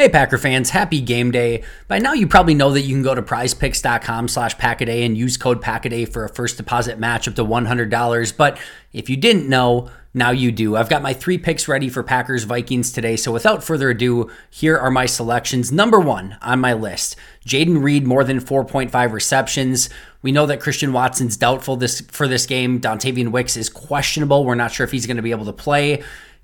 Hey Packer fans, happy game day. By now you probably know that you can go to prizepicks.com slash packaday and use code packaday for a first deposit match up to $100. But if you didn't know, now you do. I've got my three picks ready for Packers Vikings today. So without further ado, here are my selections. Number one on my list, Jayden Reed more than 4.5 receptions. We know that Christian Watson's doubtful this for this game. Dontayvion Wicks is questionable. We're not sure if he's going to be able to play.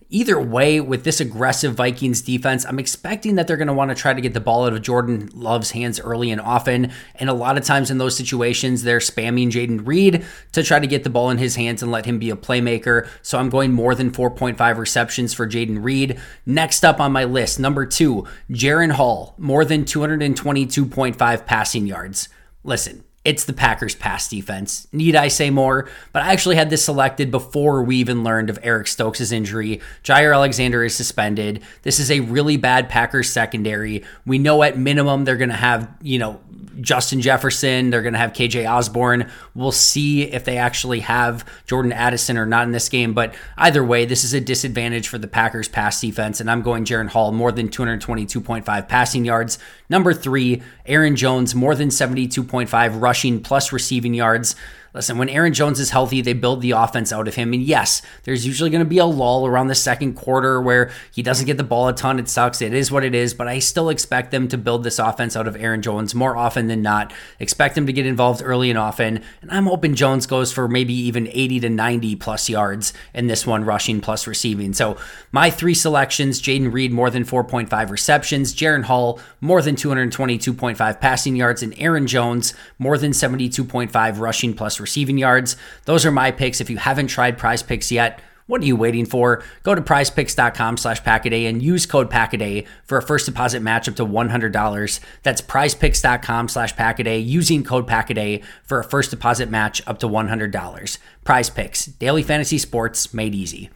Either way, with this aggressive Vikings defense, I'm expecting that they're going to want to try to get the ball out of Jordan Love's hands early and often. And a lot of times in those situations, they're spamming Jayden Reed to try to get the ball in his hands and let him be a playmaker. So I'm going more than 4.5 receptions for Jayden Reed. Next up on my list, number two, Jaren Hall, more than 222.5 passing yards. Listen, it's the Packers' pass defense. Need I say more? But I actually had this selected before we even learned of Eric Stokes' injury. Jaire Alexander is suspended. This is a really bad Packers secondary. We know at minimum they're going to have, you know, Justin Jefferson. They're going to have KJ Osborn. We'll see if they actually have Jordan Addison or not in this game. But either way, this is a disadvantage for the Packers pass defense. And I'm going Jaren Hall, more than 222.5 passing yards. Number three, Aaron Jones, more than 72.5 rushing plus receiving yards. Listen, when Aaron Jones is healthy, they build the offense out of him. And yes, there's usually going to be a lull around the second quarter where he doesn't get the ball a ton. It sucks. It is what it is. But I still expect them to build this offense out of Aaron Jones more often than not. Expect him to get involved early and often. And I'm hoping Jones goes for maybe even 80 to 90 plus yards in this one, rushing plus receiving. So my three selections Jayden Reed, more than 4.5 receptions. Jaren Hall, more than 222.5 passing yards. And Aaron Jones, more than 72.5 rushing plus receiving yards. Those are my picks. If you haven't tried prize picks yet, what are you waiting for? Go to prizepicks.com slash packaday and use code packaday for a first deposit match up to $100. That's prizepicks.com slash packaday using code packaday for a first deposit match up to $100. Prize picks, daily fantasy sports made easy.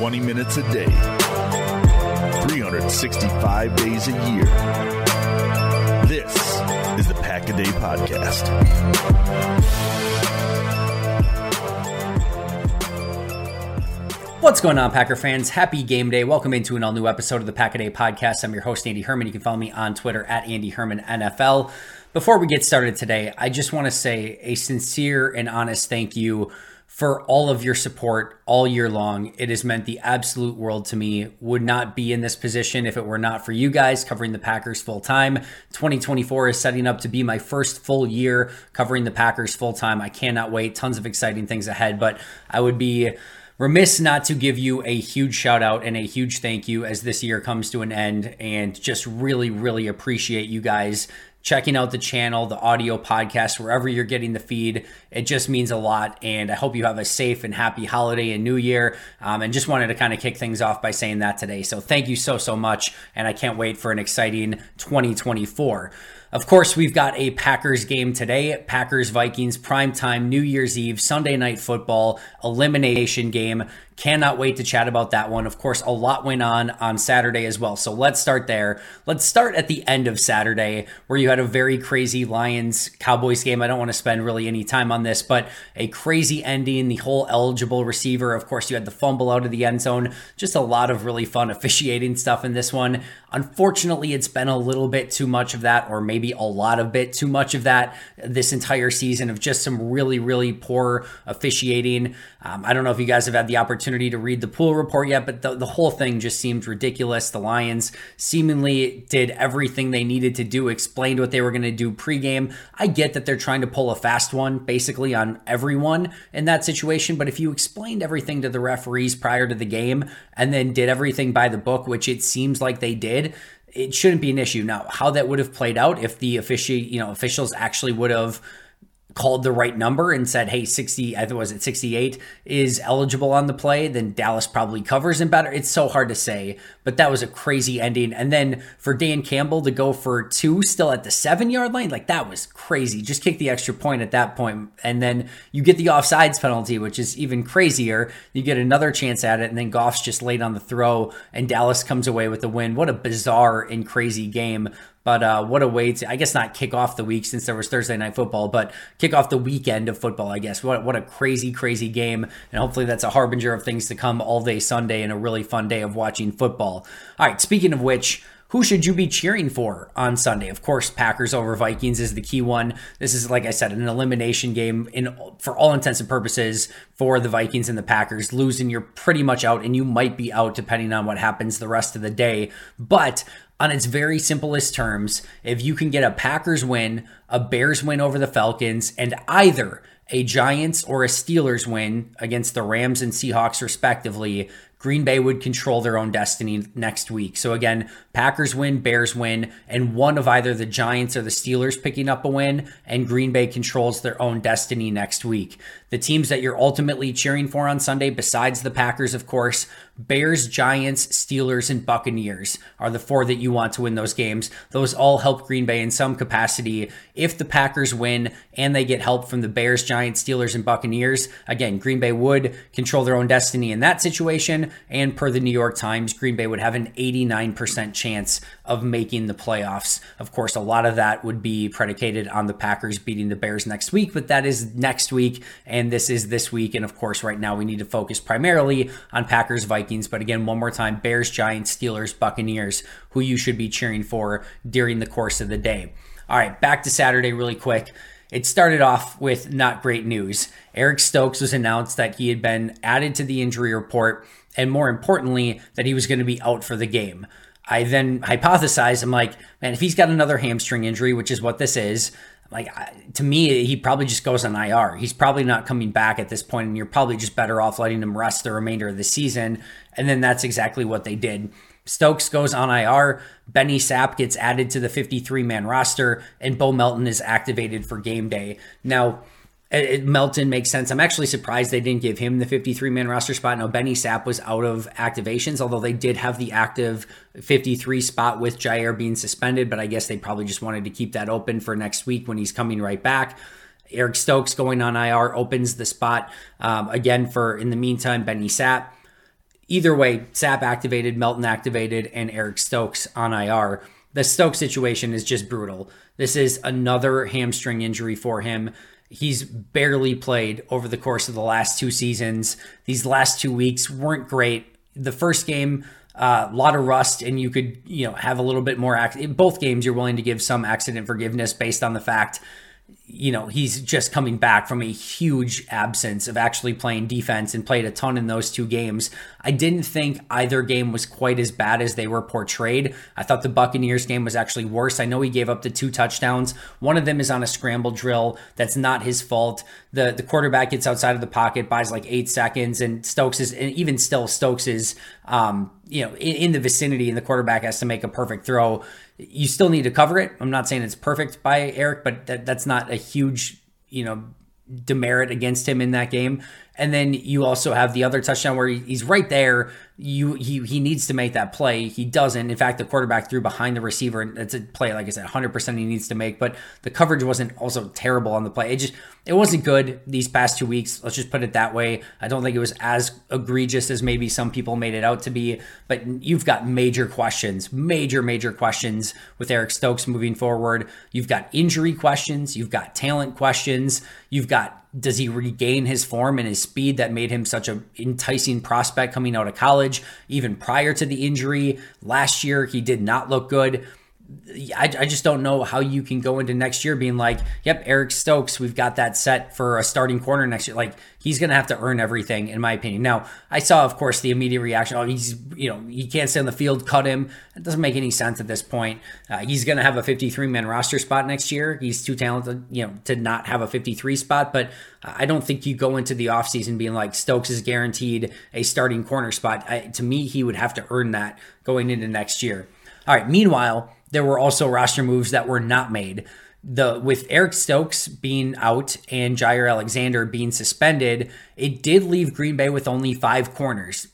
Twenty minutes a day, 365 days a year. This is the Pack a Day Podcast. What's going on, Packer fans? Happy game day. Welcome into an all new episode of the Pack a Day Podcast. I'm your host, Andy Herman. You can follow me on Twitter at Andy Herman NFL. Before we get started today, I just want to say a sincere and honest thank you for all of your support all year long. It has meant the absolute world to me. Would not be in this position if it were not for you guys covering the Packers full time. 2024 is setting up to be my first full year covering the Packers full time. I cannot wait. Tons of exciting things ahead, but I would be remiss not to give you a huge shout out and a huge thank you as this year comes to an end and just really really appreciate you guys checking out the channel the audio podcast wherever you're getting the feed. It just means a lot and i hope you have a safe and happy holiday and new year. Um, and just wanted to kind of kick things off by saying that today. So thank you so so much and i can't wait for an exciting 2024 of course, we've got a Packers game today. Packers Vikings primetime New Year's Eve Sunday night football elimination game. Cannot wait to chat about that one. Of course, a lot went on on Saturday as well. So let's start there. Let's start at the end of Saturday, where you had a very crazy Lions Cowboys game. I don't want to spend really any time on this, but a crazy ending. The whole eligible receiver. Of course, you had the fumble out of the end zone. Just a lot of really fun officiating stuff in this one. Unfortunately, it's been a little bit too much of that, or maybe a lot of bit too much of that this entire season of just some really, really poor officiating. Um, I don't know if you guys have had the opportunity to read the pool report yet, but the, the whole thing just seemed ridiculous. The Lions seemingly did everything they needed to do, explained what they were going to do pregame. I get that they're trying to pull a fast one basically on everyone in that situation, but if you explained everything to the referees prior to the game and then did everything by the book, which it seems like they did, it shouldn't be an issue. Now, how that would have played out if the offici- you know, officials actually would have called the right number and said, hey, 60, I think was it 68 is eligible on the play, then Dallas probably covers him better. It's so hard to say, but that was a crazy ending. And then for Dan Campbell to go for two still at the seven yard line, like that was crazy. Just kick the extra point at that point, And then you get the offsides penalty, which is even crazier. You get another chance at it, and then Goff's just late on the throw, and Dallas comes away with the win. What a bizarre and crazy game But uh, what a way to, I guess, not kick off the week since there was Thursday night football, but kick off the weekend of football, I guess. What, what a crazy, crazy game. And hopefully that's a harbinger of things to come all day Sunday and a really fun day of watching football. All right, speaking of which, who should you be cheering for on Sunday? Of course, Packers over Vikings is the key one. This is, like I said, an elimination game in for all intents and purposes for the Vikings and the Packers. Losing, you're pretty much out, and you might be out depending on what happens the rest of the day. But on its very simplest terms, if you can get a Packers win, a Bears win over the Falcons, and either a Giants or a Steelers win against the Rams and Seahawks, respectively, Green Bay would control their own destiny next week. So again, Packers win, Bears win, and one of either the Giants or the Steelers picking up a win, and Green Bay controls their own destiny next week. The teams that you're ultimately cheering for on Sunday, besides the Packers, of course, Bears, Giants, Steelers, and Buccaneers are the four that you want to win those games. Those all help Green Bay in some capacity. If the Packers win and they get help from the Bears, Giants, Steelers, and Buccaneers, again, Green Bay would control their own destiny in that situation. And per the New York Times, Green Bay would have an 89% chance of making the playoffs. Of course, a lot of that would be predicated on the Packers beating the Bears next week, but that is next week, and this is this week. And of course, right now we need to focus primarily on Packers, Vikings. But again, one more time Bears, Giants, Steelers, Buccaneers, who you should be cheering for during the course of the day. All right, back to Saturday really quick. It started off with not great news. Eric Stokes was announced that he had been added to the injury report, and more importantly, that he was going to be out for the game. I then hypothesized, I'm like, man, if he's got another hamstring injury, which is what this is, like to me, he probably just goes on IR. He's probably not coming back at this point, and you're probably just better off letting him rest the remainder of the season. And then that's exactly what they did. Stokes goes on IR. Benny Sapp gets added to the 53 man roster, and Bo Melton is activated for game day. Now, it, Melton makes sense. I'm actually surprised they didn't give him the 53 man roster spot. No, Benny Sapp was out of activations, although they did have the active 53 spot with Jaire being suspended, but I guess they probably just wanted to keep that open for next week when he's coming right back. Eric Stokes going on IR opens the spot um, again for, in the meantime, Benny Sapp. Either way, Sapp activated, Melton activated, and Eric Stokes on IR. The Stokes situation is just brutal. This is another hamstring injury for him. He's barely played over the course of the last two seasons. These last two weeks weren't great. The first game, a uh, lot of rust, and you could, you know, have a little bit more. Ac- in both games, you're willing to give some accident forgiveness based on the fact you know, he's just coming back from a huge absence of actually playing defense and played a ton in those two games. I didn't think either game was quite as bad as they were portrayed. I thought the Buccaneers game was actually worse. I know he gave up the two touchdowns. One of them is on a scramble drill. That's not his fault. The the quarterback gets outside of the pocket, buys like eight seconds, and Stokes is, and even still, Stokes is, um, you know, in, in the vicinity, and the quarterback has to make a perfect throw you still need to cover it. I'm not saying it's perfect by Eric, but that, that's not a huge, you know, demerit against him in that game. And then you also have the other touchdown where he's right there. You he he needs to make that play. He doesn't. In fact, the quarterback threw behind the receiver, and it's a play like I said, 100 percent he needs to make. But the coverage wasn't also terrible on the play. It just it wasn't good these past two weeks. Let's just put it that way. I don't think it was as egregious as maybe some people made it out to be. But you've got major questions, major major questions with Eric Stokes moving forward. You've got injury questions. You've got talent questions. You've got does he regain his form and his speed that made him such an enticing prospect coming out of college even prior to the injury? Last year he did not look good I, I just don't know how you can go into next year being like, yep, Eric Stokes, we've got that set for a starting corner next year. Like he's going to have to earn everything, in my opinion. Now, I saw, of course, the immediate reaction. Oh, he's, you know, he can't stay on the field, cut him. It doesn't make any sense at this point. Uh, he's going to have a 53 man roster spot next year. He's too talented, you know, to not have a 53 spot. But I don't think you go into the offseason being like Stokes is guaranteed a starting corner spot. I, to me, he would have to earn that going into next year. All right. Meanwhile, there were also roster moves that were not made. The with Eric Stokes being out and Jaire Alexander being suspended, it did leave Green Bay with only five corners.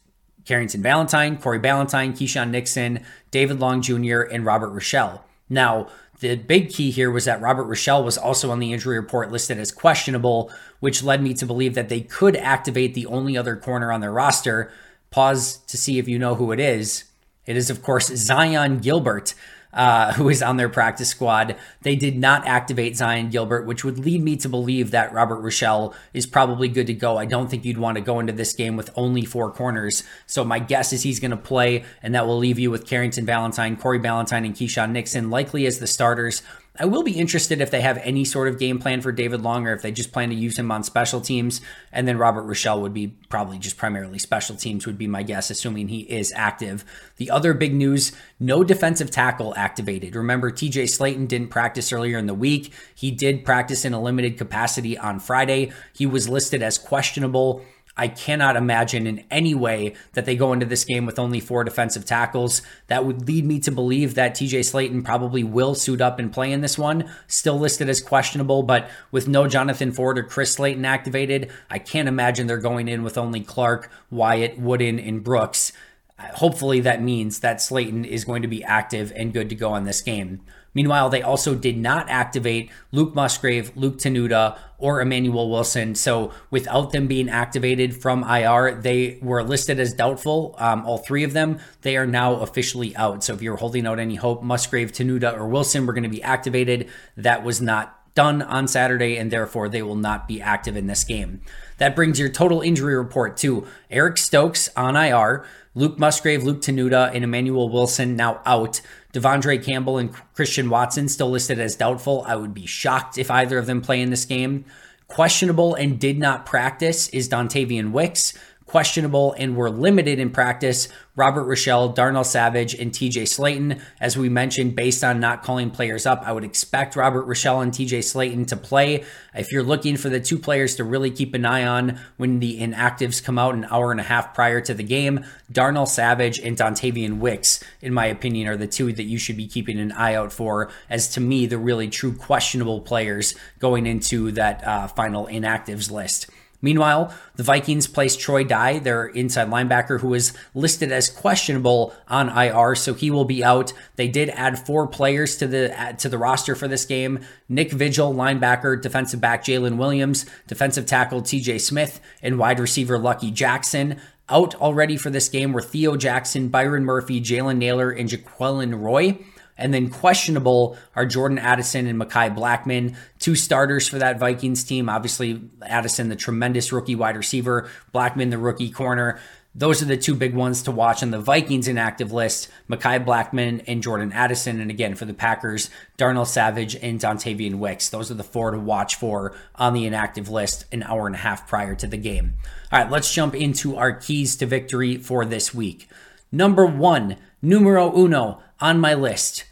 Carrington Valentine, Corey Ballentine, Keisean Nixon, David Long Jr., and Robert Rochell. Now, the big key here was that Robert Rochell was also on the injury report listed as questionable, which led me to believe that they could activate the only other corner on their roster. Pause to see if you know who it is. It is, of course, Zyon Gilbert. Uh, who is on their practice squad. They did not activate Zyon Gilbert, which would lead me to believe that Robert Rochell is probably good to go. I don't think you'd want to go into this game with only four corners. So my guess is he's going to play, and that will leave you with Carrington Valentine, Corey Ballentine, and Keisean Nixon likely as the starters. I will be interested if they have any sort of game plan for David Long or if they just plan to use him on special teams. And then Robert Rochell would be probably just primarily special teams, would be my guess, assuming he is active. The other big news no defensive tackle activated. Remember, TJ Slaton didn't practice earlier in the week. He did practice in a limited capacity on Friday. He was listed as questionable. I cannot imagine in any way that they go into this game with only four defensive tackles. That would lead me to believe that TJ Slaton probably will suit up and play in this one. Still listed as questionable, but with no Jonathan Ford or Chris Slayton activated, I can't imagine they're going in with only Clark, Wyatt, Wooden, and Brooks. Hopefully, that means that Slaton is going to be active and good to go on this game. Meanwhile, they also did not activate Luke Musgrave, Luke Tenuta, or Emmanuel Wilson. So without them being activated from IR, they were listed as doubtful. Um, all three of them, they are now officially out. So if you're holding out any hope, Musgrave, Tenuta, or Wilson were going to be activated, that was not done on Saturday, and therefore they will not be active in this game. That brings your total injury report to Eric Stokes on IR, Luke Musgrave, Luke Tenuta, and Emmanuel Wilson now out. De'Vondre Campbell and Christian Watson still listed as doubtful. I would be shocked if either of them play in this game. Questionable and did not practice is Dontayvion Wicks questionable and were limited in practice Robert Rochell, Darnell Savage, and TJ Slaton. As we mentioned, based on not calling players up, I would expect Robert Rochell and TJ Slaton to play. If you're looking for the two players to really keep an eye on when the inactives come out an hour and a half prior to the game, Darnell Savage and Dontayvion Wicks, in my opinion, are the two that you should be keeping an eye out for, as to me, the really true questionable players going into that uh, final inactives list. Meanwhile, the Vikings placed Troy Dye, their inside linebacker, who is listed as questionable on IR, so he will be out. They did add four players to the to the roster for this game: Nick Vigil, linebacker, defensive back Jalen Williams, defensive tackle T.J. Smith, and wide receiver Lucky Jackson. Out already for this game were Theo Jackson, Byron Murphy, Jalen Nailor, and Jaquelin Roy. And then questionable are Jordan Addison and Mekhi Blackman, two starters for that Vikings team. Obviously, Addison, the tremendous rookie wide receiver, Blackman, the rookie corner. Those are the two big ones to watch on the Vikings inactive list Mekhi Blackman and Jordan Addison. And again, for the Packers, Darnell Savage and Dontayvion Wicks. Those are the four to watch for on the inactive list an hour and a half prior to the game. All right, let's jump into our keys to victory for this week. Number one, numero uno on my list.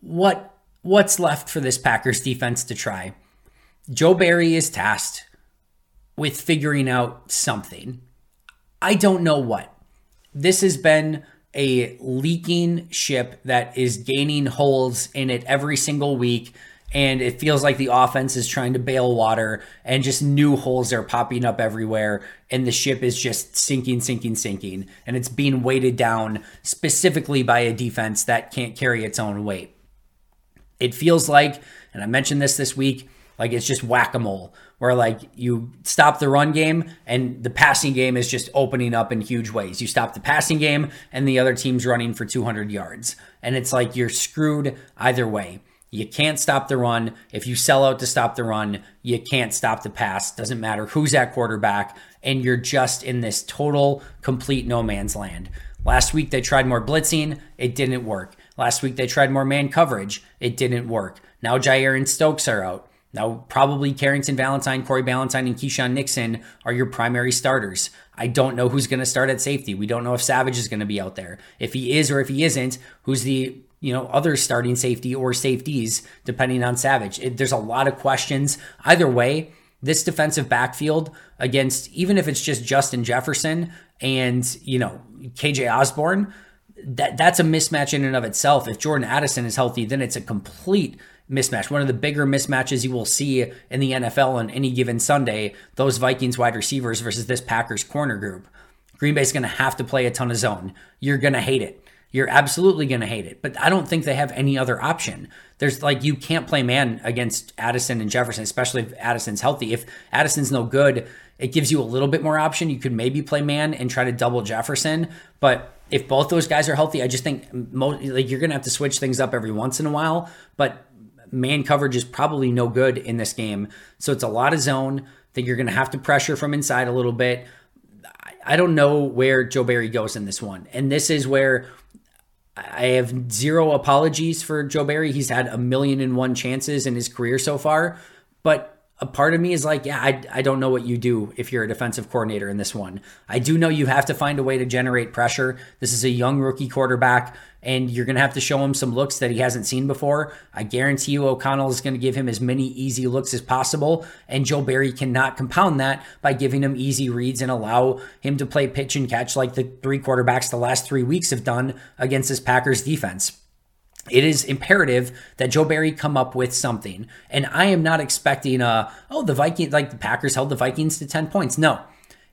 What what's left for this Packers defense to try? Joe Barry is tasked with figuring out something. I don't know what. This has been a leaking ship that is gaining holes in it every single week and it feels like the offense is trying to bail water and just new holes are popping up everywhere and the ship is just sinking sinking sinking and it's being weighted down specifically by a defense that can't carry its own weight. It feels like and i mentioned this this week like it's just whack-a-mole where like you stop the run game and the passing game is just opening up in huge ways. You stop the passing game and the other team's running for 200 yards and it's like you're screwed either way you can't stop the run. If you sell out to stop the run, you can't stop the pass. Doesn't matter who's at quarterback. And you're just in this total, complete no man's land. Last week, they tried more blitzing. It didn't work. Last week, they tried more man coverage. It didn't work. Now, Jaire and Stokes are out. Now, probably Carrington Valentine, Corey Ballentine, and Keisean Nixon are your primary starters. I don't know who's going to start at safety. We don't know if Savage is going to be out there. If he is or if he isn't, who's the you know, other starting safety or safeties, depending on Savage. It, there's a lot of questions. Either way, this defensive backfield against, even if it's just Justin Jefferson and, you know, KJ Osborn, that, that's a mismatch in and of itself. If Jordan Addison is healthy, then it's a complete mismatch. One of the bigger mismatches you will see in the NFL on any given Sunday, those Vikings wide receivers versus this Packers corner group. Green Bay's going to have to play a ton of zone. You're going to hate it you're absolutely going to hate it. But I don't think they have any other option. There's like, you can't play man against Addison and Jefferson, especially if Addison's healthy. If Addison's no good, it gives you a little bit more option. You could maybe play man and try to double Jefferson. But if both those guys are healthy, I just think like you're going to have to switch things up every once in a while. But man coverage is probably no good in this game. So it's a lot of zone that you're going to have to pressure from inside a little bit. I don't know where Joe Barry goes in this one. And this is where I have zero apologies for Joe Barry. He's had a million and one chances in his career so far. But a part of me is like, yeah, I, I don't know what you do if you're a defensive coordinator in this one. I do know you have to find a way to generate pressure. This is a young rookie quarterback, and you're going to have to show him some looks that he hasn't seen before. I guarantee you O'Connell is going to give him as many easy looks as possible, and Joe Barry cannot compound that by giving him easy reads and allow him to play pitch and catch like the three quarterbacks the last three weeks have done against this Packers defense it is imperative that Joe Barry come up with something. And I am not expecting uh oh the Vikings like the Packers held the Vikings to 10 points. No.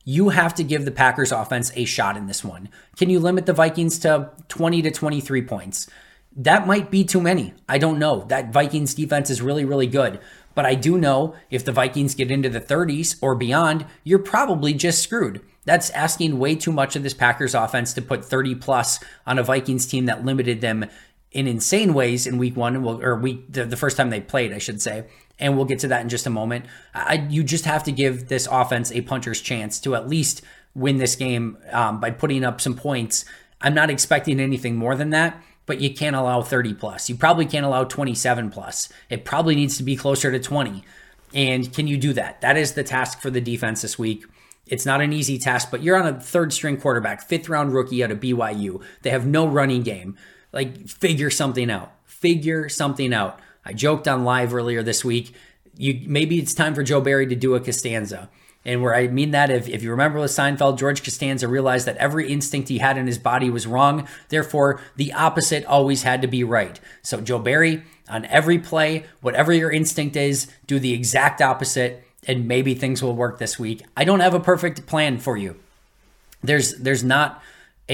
You have to give the Packers offense a shot in this one. Can you limit the Vikings to 20 to 23 points? That might be too many. I don't know. That Vikings defense is really really good. But I do know if the Vikings get into the 30s or beyond, you're probably just screwed. That's asking way too much of this Packers offense to put 30 plus on a Vikings team that limited them in insane ways in week one, or week the, the first time they played, I should say. And we'll get to that in just a moment. I, you just have to give this offense a puncher's chance to at least win this game um, by putting up some points. I'm not expecting anything more than that, but you can't allow 30 plus. You probably can't allow 27 plus. It probably needs to be closer to 20. And can you do that? That is the task for the defense this week. It's not an easy task, but you're on a third string quarterback, fifth round rookie out of BYU. They have no running game. Like, figure something out. Figure something out. I joked on live earlier this week. You maybe it's time for Joe Barry to do a Costanza. And where I mean that, if, if you remember with Seinfeld, George Costanza realized that every instinct he had in his body was wrong. Therefore, the opposite always had to be right. So, Joe Barry, on every play, whatever your instinct is, do the exact opposite, and maybe things will work this week. I don't have a perfect plan for you. There's there's not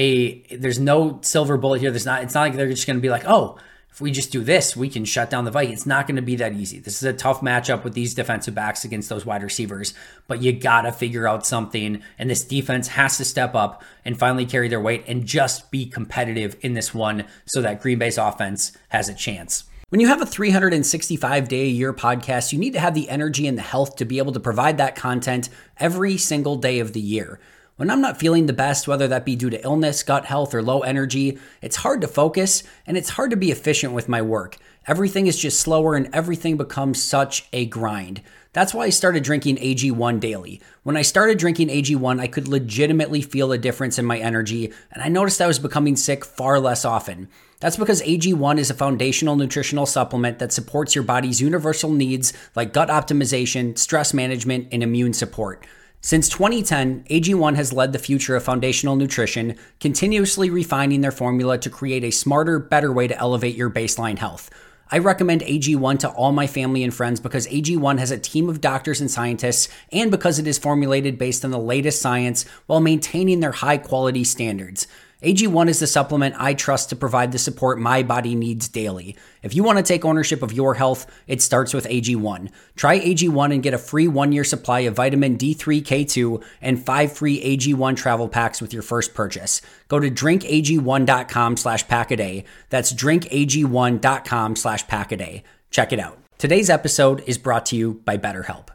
a there's no silver bullet here. There's not. It's not like they're just going to be like, oh, if we just do this, we can shut down the Vikings. It's not going to be that easy. This is a tough matchup with these defensive backs against those wide receivers, but you got to figure out something. And this defense has to step up and finally carry their weight and just be competitive in this one so that Green Bay's offense has a chance. When you have a 365 day a year podcast, you need to have the energy and the health to be able to provide that content every single day of the year. When I'm not feeling the best, whether that be due to illness, gut health, or low energy, it's hard to focus and it's hard to be efficient with my work. Everything is just slower and everything becomes such a grind. That's why I started drinking AG1 daily. When I started drinking AG1, I could legitimately feel a difference in my energy, and I noticed I was becoming sick far less often. That's because AG1 is a foundational nutritional supplement that supports your body's universal needs like gut optimization, stress management, and immune support. Since 2010, AG1 has led the future of foundational nutrition, continuously refining their formula to create a smarter, better way to elevate your baseline health. I recommend AG1 to all my family and friends because AG1 has a team of doctors and scientists, and because it is formulated based on the latest science while maintaining their high quality standards. AG1 is the supplement I trust to provide the support my body needs daily. If you want to take ownership of your health, it starts with AG1. Try AG1 and get a free one year supply of vitamin D3K2 and five free AG1 travel packs with your first purchase. Go to drinkag1.com slash packaday. That's drinkag1.com slash packaday. Check it out. Today's episode is brought to you by BetterHelp.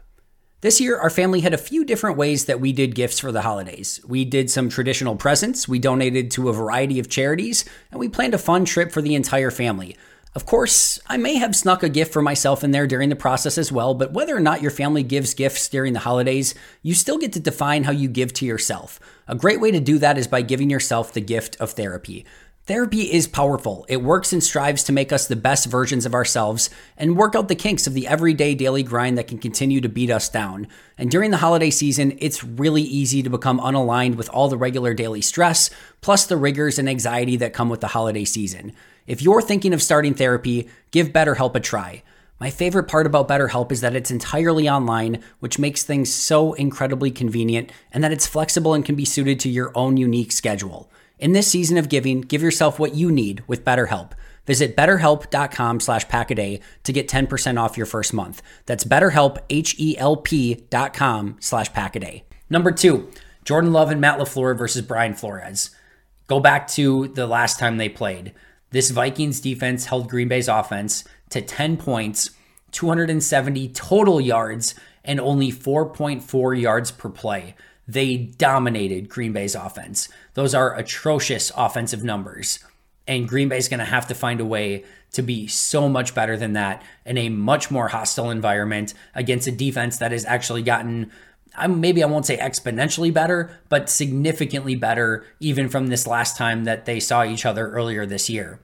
This year, our family had a few different ways that we did gifts for the holidays. We did some traditional presents, we donated to a variety of charities, and we planned a fun trip for the entire family. Of course, I may have snuck a gift for myself in there during the process as well, but whether or not your family gives gifts during the holidays, you still get to define how you give to yourself. A great way to do that is by giving yourself the gift of therapy. Therapy is powerful. It works and strives to make us the best versions of ourselves and work out the kinks of the everyday daily grind that can continue to beat us down. And during the holiday season, it's really easy to become unaligned with all the regular daily stress, plus the rigors and anxiety that come with the holiday season. If you're thinking of starting therapy, give BetterHelp a try. My favorite part about BetterHelp is that it's entirely online, which makes things so incredibly convenient, and that it's flexible and can be suited to your own unique schedule. In this season of giving, give yourself what you need with BetterHelp. Visit betterhelp.com slash packaday to get 10% off your first month. That's betterhelp, H-E-L-P dot com slash packaday. Number two, Jordan Love and Matt LaFleur versus Brian Flores. Go back to the last time they played. This Vikings defense held Green Bay's offense to 10 points, 270 total yards, and only 4.4 yards per play. They dominated Green Bay's offense. Those are atrocious offensive numbers. And Green Bay's going to have to find a way to be so much better than that in a much more hostile environment against a defense that has actually gotten maybe I won't say exponentially better, but significantly better even from this last time that they saw each other earlier this year.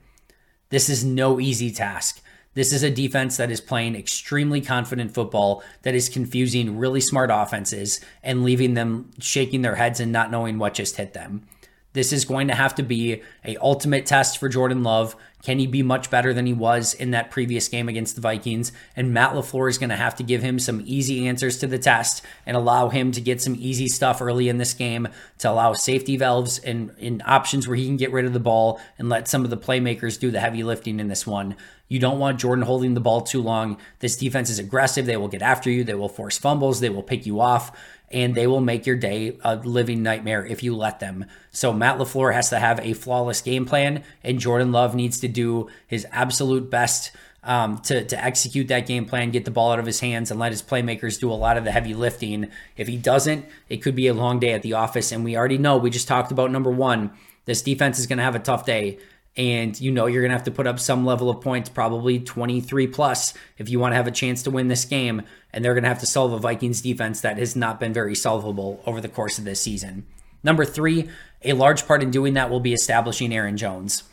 This is no easy task. This is a defense that is playing extremely confident football, that is confusing really smart offenses and leaving them shaking their heads and not knowing what just hit them. This is going to have to be a ultimate test for Jordan Love. Can he be much better than he was in that previous game against the Vikings? And Matt LaFleur is going to have to give him some easy answers to the test and allow him to get some easy stuff early in this game to allow safety valves and, and options where he can get rid of the ball and let some of the playmakers do the heavy lifting in this one. You don't want Jordan holding the ball too long. This defense is aggressive. They will get after you. They will force fumbles. They will pick you off and they will make your day a living nightmare if you let them. So Matt LaFleur has to have a flawless game plan, and Jordan Love needs to do his absolute best um, to, to execute that game plan, get the ball out of his hands, and let his playmakers do a lot of the heavy lifting. If he doesn't, it could be a long day at the office. And we already know, we just talked about number one, this defense is going to have a tough day and you know you're going to have to put up some level of points probably 23 plus if you want to have a chance to win this game and they're going to have to solve a Vikings defense that has not been very solvable over the course of this season. Number 3, a large part in doing that will be establishing Aaron Jones.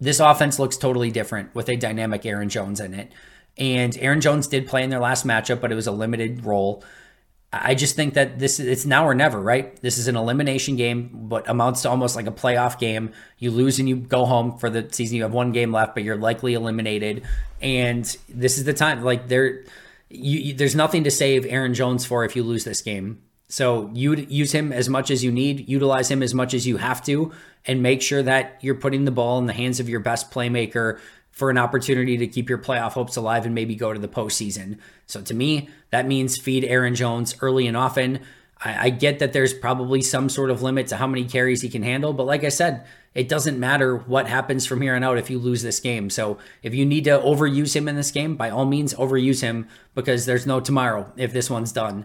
This offense looks totally different with a dynamic Aaron Jones in it. And Aaron Jones did play in their last matchup, but it was a limited role. I just think that this it's now or never, right? This is an elimination game, but amounts to almost like a playoff game. You lose and you go home for the season. You have one game left, but you're likely eliminated. And this is the time. Like there, you, you, there's nothing to save Aaron Jones for if you lose this game. So you use him as much as you need, utilize him as much as you have to, and make sure that you're putting the ball in the hands of your best playmaker for an opportunity to keep your playoff hopes alive and maybe go to the postseason. So to me, that means feed Aaron Jones early and often. I, I, get that there's probably some sort of limit to how many carries he can handle, but like I said, it doesn't matter what happens from here on out if you lose this game. So if you need to overuse him in this game, by all means, overuse him because there's no tomorrow if this one's done.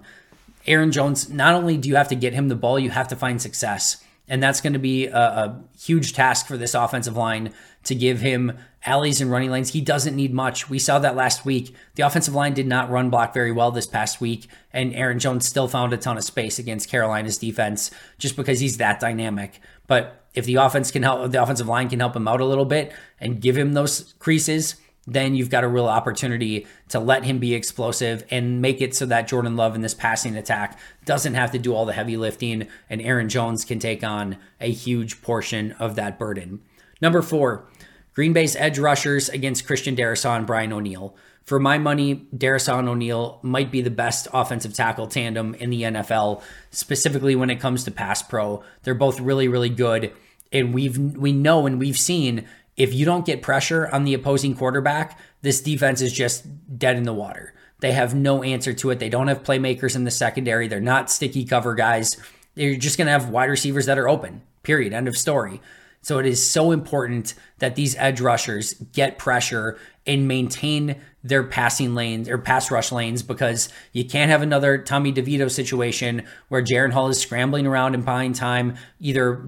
Aaron Jones, not only do you have to get him the ball, you have to find success. And that's going to be a, a, huge task for this offensive line to give him alleys and running lanes. He doesn't need much. We saw that last week. The offensive line did not run block very well this past week, and Aaron Jones still found a ton of space against Carolina's defense just because he's that dynamic. But if the offense can help, the offensive line can help him out a little bit and give him those creases, then you've got a real opportunity to let him be explosive and make it so that Jordan Love in this passing attack doesn't have to do all the heavy lifting and Aaron Jones can take on a huge portion of that burden. Number four, Green Bay's edge rushers against Christian Darrisaw and Brian O'Neill. For my money, Darrisaw and O'Neill might be the best offensive tackle tandem in the NFL, specifically when it comes to pass pro. They're both really, really good. And we've we know and we've seen if you don't get pressure on the opposing quarterback, this defense is just dead in the water. They have no answer to it. They don't have playmakers in the secondary. They're not sticky cover guys. They're just going to have wide receivers that are open. Period. End of story. So it is so important that these edge rushers get pressure and maintain their passing lanes or pass rush lanes because you can't have another Tommy DeVito situation where Jaren Hall is scrambling around and buying time, either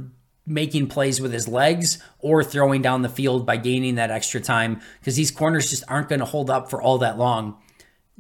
making plays with his legs or throwing down the field by gaining that extra time because these corners just aren't going to hold up for all that long.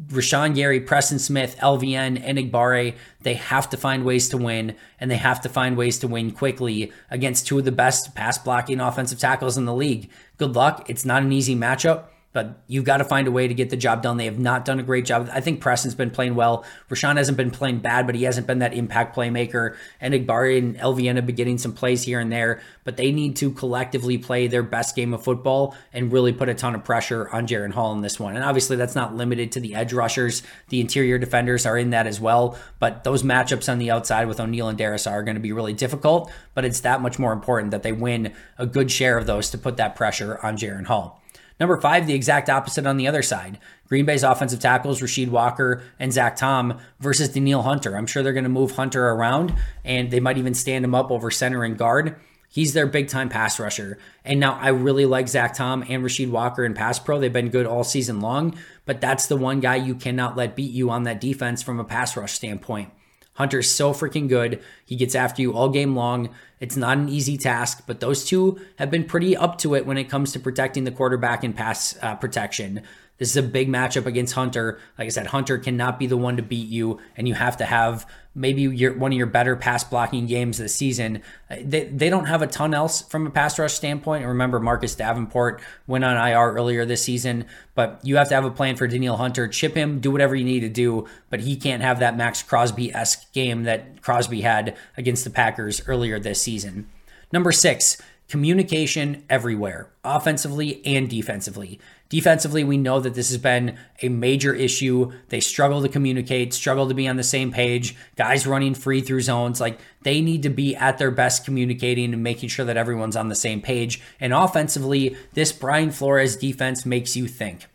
Rashan Gary, Preston Smith, LVN, and Enagbare, they have to find ways to win, and they have to find ways to win quickly against two of the best pass blocking offensive tackles in the league. Good luck. It's not an easy matchup, but you've got to find a way to get the job done. They have not done a great job. I think Preston's been playing well. Rashan hasn't been playing bad, but he hasn't been that impact playmaker. And Enagbare and LVN have been getting some plays here and there, but they need to collectively play their best game of football and really put a ton of pressure on Jaren Hall in this one. And obviously, that's not limited to the edge rushers. The interior defenders are in that as well. But those matchups on the outside with O'Neill and Darrisaw are going to be really difficult. But it's that much more important that they win a good share of those to put that pressure on Jaren Hall. Number five, the exact opposite on the other side. Green Bay's offensive tackles, Rasheed Walker and Zach Tom versus Danielle Hunter. I'm sure they're going to move Hunter around and they might even stand him up over center and guard. He's their big time pass rusher. And now I really like Zach Tom and Rasheed Walker in pass pro. They've been good all season long, but that's the one guy you cannot let beat you on that defense from a pass rush standpoint. Hunter's so freaking good. He gets after you all game long. It's not an easy task, but those two have been pretty up to it when it comes to protecting the quarterback and pass uh, protection. This is a big matchup against Hunter. Like I said, Hunter cannot be the one to beat you, and you have to have maybe your, one of your better pass blocking games this season. Uh, they, they don't have a ton else from a pass rush standpoint. Remember, Marcus Davenport went on IR earlier this season, but you have to have a plan for Danielle Hunter. Chip him, do whatever you need to do, but he can't have that Maxx Crosby esque game that Crosby had against the Packers earlier this season. Number six, communication everywhere, offensively and defensively. Defensively, we know that this has been a major issue. They struggle to communicate, struggle to be on the same page. Guys running free through zones, like they need to be at their best communicating and making sure that everyone's on the same page. And offensively, this Brian Flores defense makes you think.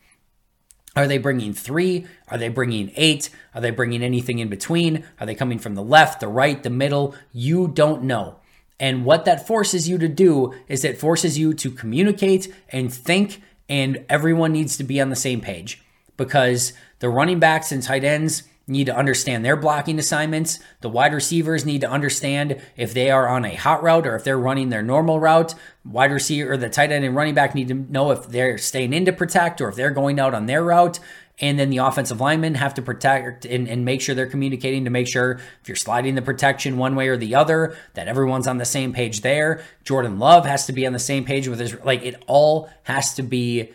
Are they bringing three? Are they bringing eight? Are they bringing anything in between? Are they coming from the left, the right, the middle? You don't know. And what that forces you to do is it forces you to communicate and think and everyone needs to be on the same page because the running backs and tight ends need to understand their blocking assignments. The wide receivers need to understand if they are on a hot route or if they're running their normal route. Wide receiver or the tight end and running back need to know if they're staying in to protect or if they're going out on their route. And then the offensive linemen have to protect and, and make sure they're communicating to make sure if you're sliding the protection one way or the other, that everyone's on the same page there. Jordan Love has to be on the same page with his, like, it all has to be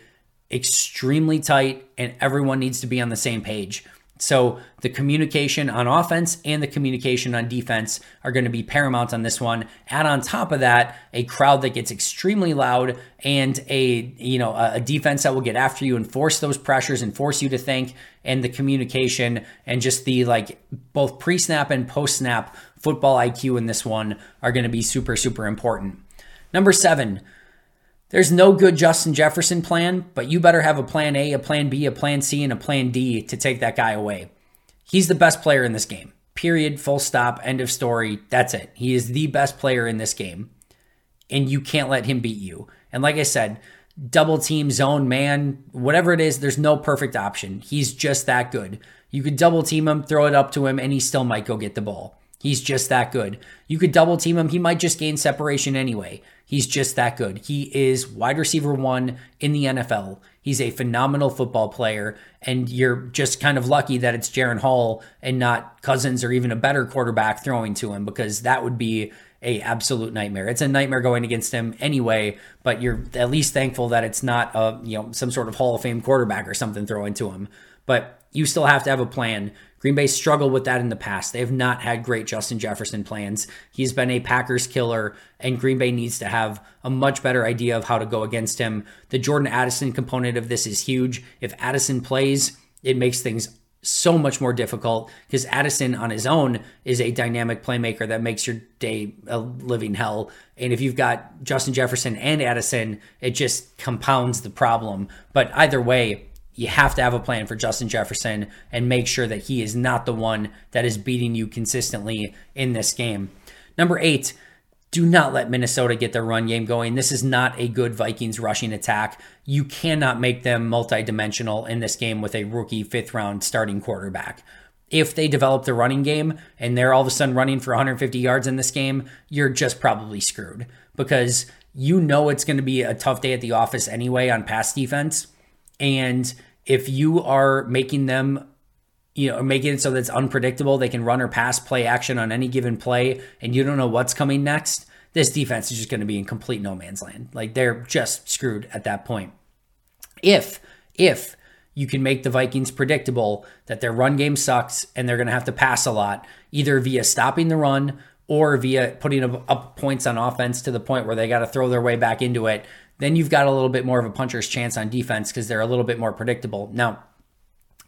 extremely tight and everyone needs to be on the same page. So the communication on offense and the communication on defense are going to be paramount on this one. Add on top of that a crowd that gets extremely loud and a you know a defense that will get after you and force those pressures and force you to think and the communication and just the like both pre-snap and post-snap football IQ in this one are going to be super super important. Number 7, there's no good Justin Jefferson plan, but you better have a plan A, a plan B, a plan C, and a plan D to take that guy away. He's the best player in this game. Period, full stop, end of story. That's it. He is the best player in this game. And you can't let him beat you. And like I said, double team, zone, man, whatever it is, there's no perfect option. He's just that good. You could double team him, throw it up to him, and he still might go get the ball. He's just that good. You could double team him, he might just gain separation anyway. He's just that good. He is wide receiver one in the NFL. He's a phenomenal football player, and you're just kind of lucky that it's Jaren Hall and not Cousins or even a better quarterback throwing to him because that would be a absolute nightmare. It's a nightmare going against him anyway, but you're at least thankful that it's not a you know some sort of Hall of Fame quarterback or something throwing to him. But you still have to have a plan. Green Bay struggled with that in the past. They have not had great Justin Jefferson plans. He's been a Packers killer, and Green Bay needs to have a much better idea of how to go against him. The Jordan Addison component of this is huge. If Addison plays, it makes things so much more difficult because Addison on his own is a dynamic playmaker that makes your day a living hell. And if you've got Justin Jefferson and Addison, it just compounds the problem. But either way, you have to have a plan for Justin Jefferson and make sure that he is not the one that is beating you consistently in this game. Number eight, do not let Minnesota get their run game going. This is not a good Vikings rushing attack. You cannot make them multidimensional in this game with a rookie fifth round starting quarterback. If they develop the running game and they're all of a sudden running for 150 yards in this game, you're just probably screwed because you know it's going to be a tough day at the office anyway on pass defense. And if you are making them you know, making it so that's unpredictable, they can run or pass play action on any given play, and you don't know what's coming next, this defense is just going to be in complete no man's land. Like they're just screwed at that point. If if you can make the Vikings predictable that their run game sucks and they're going to have to pass a lot, either via stopping the run or via putting up points on offense to the point where they got to throw their way back into it, then you've got a little bit more of a puncher's chance on defense because they're a little bit more predictable. Now,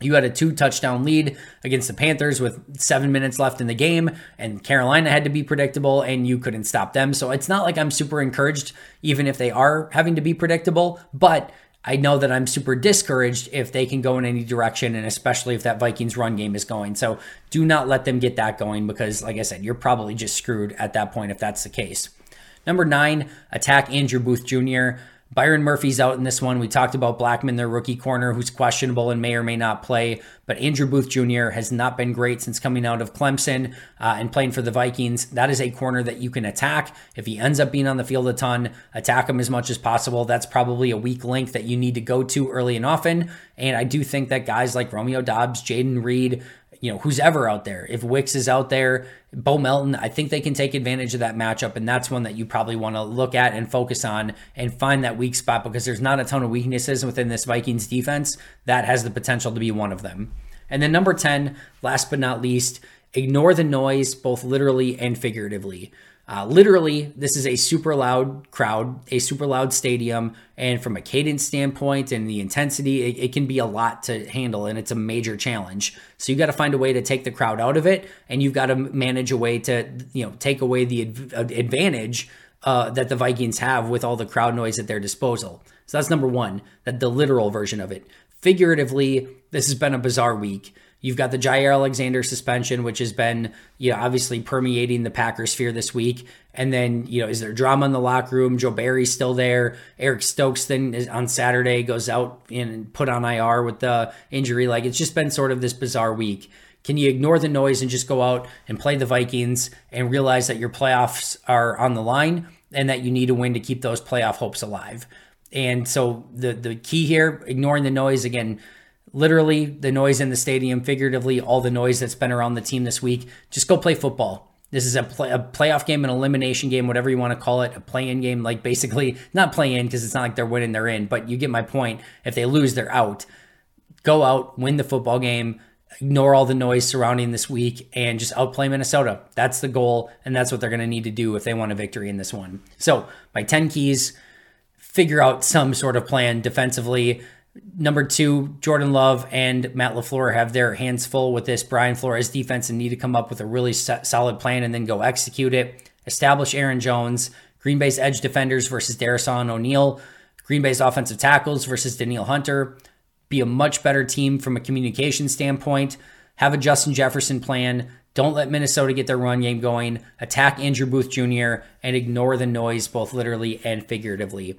you had a two touchdown lead against the Panthers with seven minutes left in the game, and Carolina had to be predictable, and you couldn't stop them. So it's not like I'm super encouraged, even if they are having to be predictable, but I know that I'm super discouraged if they can go in any direction, and especially if that Vikings run game is going. So do not let them get that going because, like I said, you're probably just screwed at that point if that's the case. Number nine, attack Andrew Booth Jr. Byron Murphy's out in this one. We talked about Blackman, their rookie corner, who's questionable and may or may not play. But Andrew Booth Jr. has not been great since coming out of Clemson uh, and playing for the Vikings. That is a corner that you can attack. If he ends up being on the field a ton, attack him as much as possible. That's probably a weak link that you need to go to early and often. And I do think that guys like Romeo Doubs, Jayden Reed, you know, who's ever out there. If Wicks is out there, Bo Melton, I think they can take advantage of that matchup. And that's one that you probably want to look at and focus on and find that weak spot because there's not a ton of weaknesses within this Vikings defense. That has the potential to be one of them. And then number 10, last but not least, ignore the noise, both literally and figuratively. Uh, literally, this is a super loud crowd, a super loud stadium, and from a cadence standpoint and the intensity, it, it can be a lot to handle, and it's a major challenge. So you got to find a way to take the crowd out of it, and you've got to manage a way to you know take away the advantage uh, that the Vikings have with all the crowd noise at their disposal. So that's number one, that the literal version of it. Figuratively, this has been a bizarre week. You've got the Jaire Alexander suspension, which has been, you know, obviously permeating the Packers sphere this week. And then, you know, is there drama in the locker room? Joe Barry's still there. Eric Stokes then is on Saturday goes out and put on IR with the injury. Like it's just been sort of this bizarre week. Can you ignore the noise and just go out and play the Vikings and realize that your playoffs are on the line and that you need to win to keep those playoff hopes alive? And so the the key here, ignoring the noise again literally the noise in the stadium, figuratively all the noise that's been around the team this week. Just go play football. This is a, play, a playoff game, an elimination game, whatever you want to call it, a play-in game. Like basically, not play-in because it's not like they're winning, they're in. But you get my point. If they lose, they're out. Go out, win the football game, ignore all the noise surrounding this week, and just outplay Minnesota. That's the goal, and that's what they're going to need to do if they want a victory in this one. So my ten keys: figure out some sort of plan defensively Number two, Jordan Love and Matt LaFleur have their hands full with this Brian Flores defense and need to come up with a really solid plan and then go execute it. Establish Aaron Jones, Green Bay's edge defenders versus Darrisaw O'Neill, Green Bay's offensive tackles versus Danielle Hunter. Be a much better team from a communication standpoint. Have a Justin Jefferson plan. Don't let Minnesota get their run game going. Attack Andrew Booth Jr. and ignore the noise, both literally and figuratively.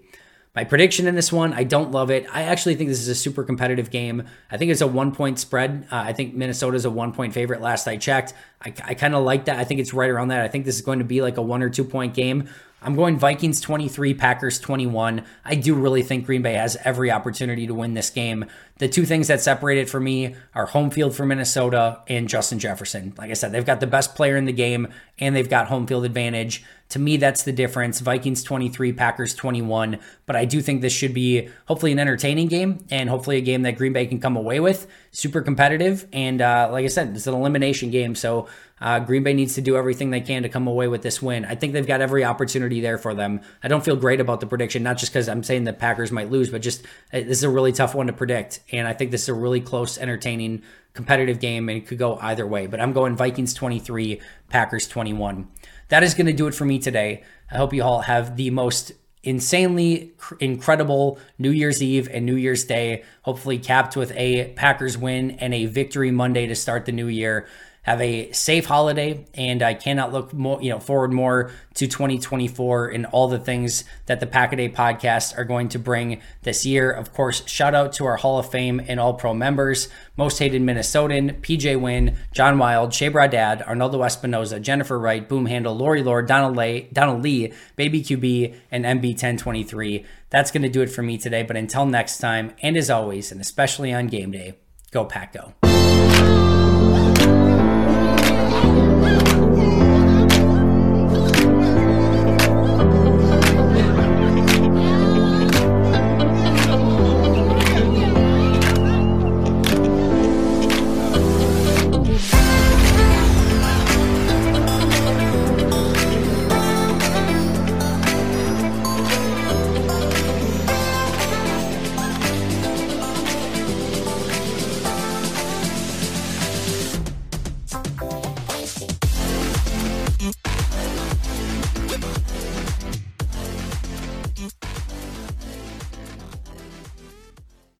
My prediction in this one, I don't love it. I actually think this is a super competitive game. I think it's a one point spread. Uh, I think Minnesota is a one point favorite last I checked. I, I kind of like that. I think it's right around that. I think this is going to be like a one or two point game. I'm going Vikings 23, Packers 21. I do really think Green Bay has every opportunity to win this game. The two things that separate it for me are home field for Minnesota and Justin Jefferson. Like I said, they've got the best player in the game and they've got home field advantage. To me, that's the difference. Vikings 23, Packers 21. But I do think this should be hopefully an entertaining game and hopefully a game that Green Bay can come away with. Super competitive. And uh, like I said, it's an elimination game. So uh, Green Bay needs to do everything they can to come away with this win. I think they've got every opportunity there for them. I don't feel great about the prediction, not just because I'm saying the Packers might lose, but just uh, this is a really tough one to predict. And I think this is a really close, entertaining, competitive game, and it could go either way. But I'm going Vikings 23, Packers 21 that is going to do it for me today. I hope you all have the most insanely incredible New Year's Eve and New Year's Day, hopefully capped with a Packers win and a victory Monday to start the new year. Have a safe holiday, and I cannot look more, you know, forward more to 2024 and all the things that the Pack Day podcast are going to bring this year. Of course, shout out to our Hall of Fame and All Pro members: Most Hated Minnesotan, PJ Wynn, John Wild, Shea Dad, Arnoldo Espinoza, Jennifer Wright, Boom Handle, Lori Lord, Donald, Lay, Donald Lee, Baby QB, and MB1023. That's going to do it for me today. But until next time, and as always, and especially on game day, go Pack Go.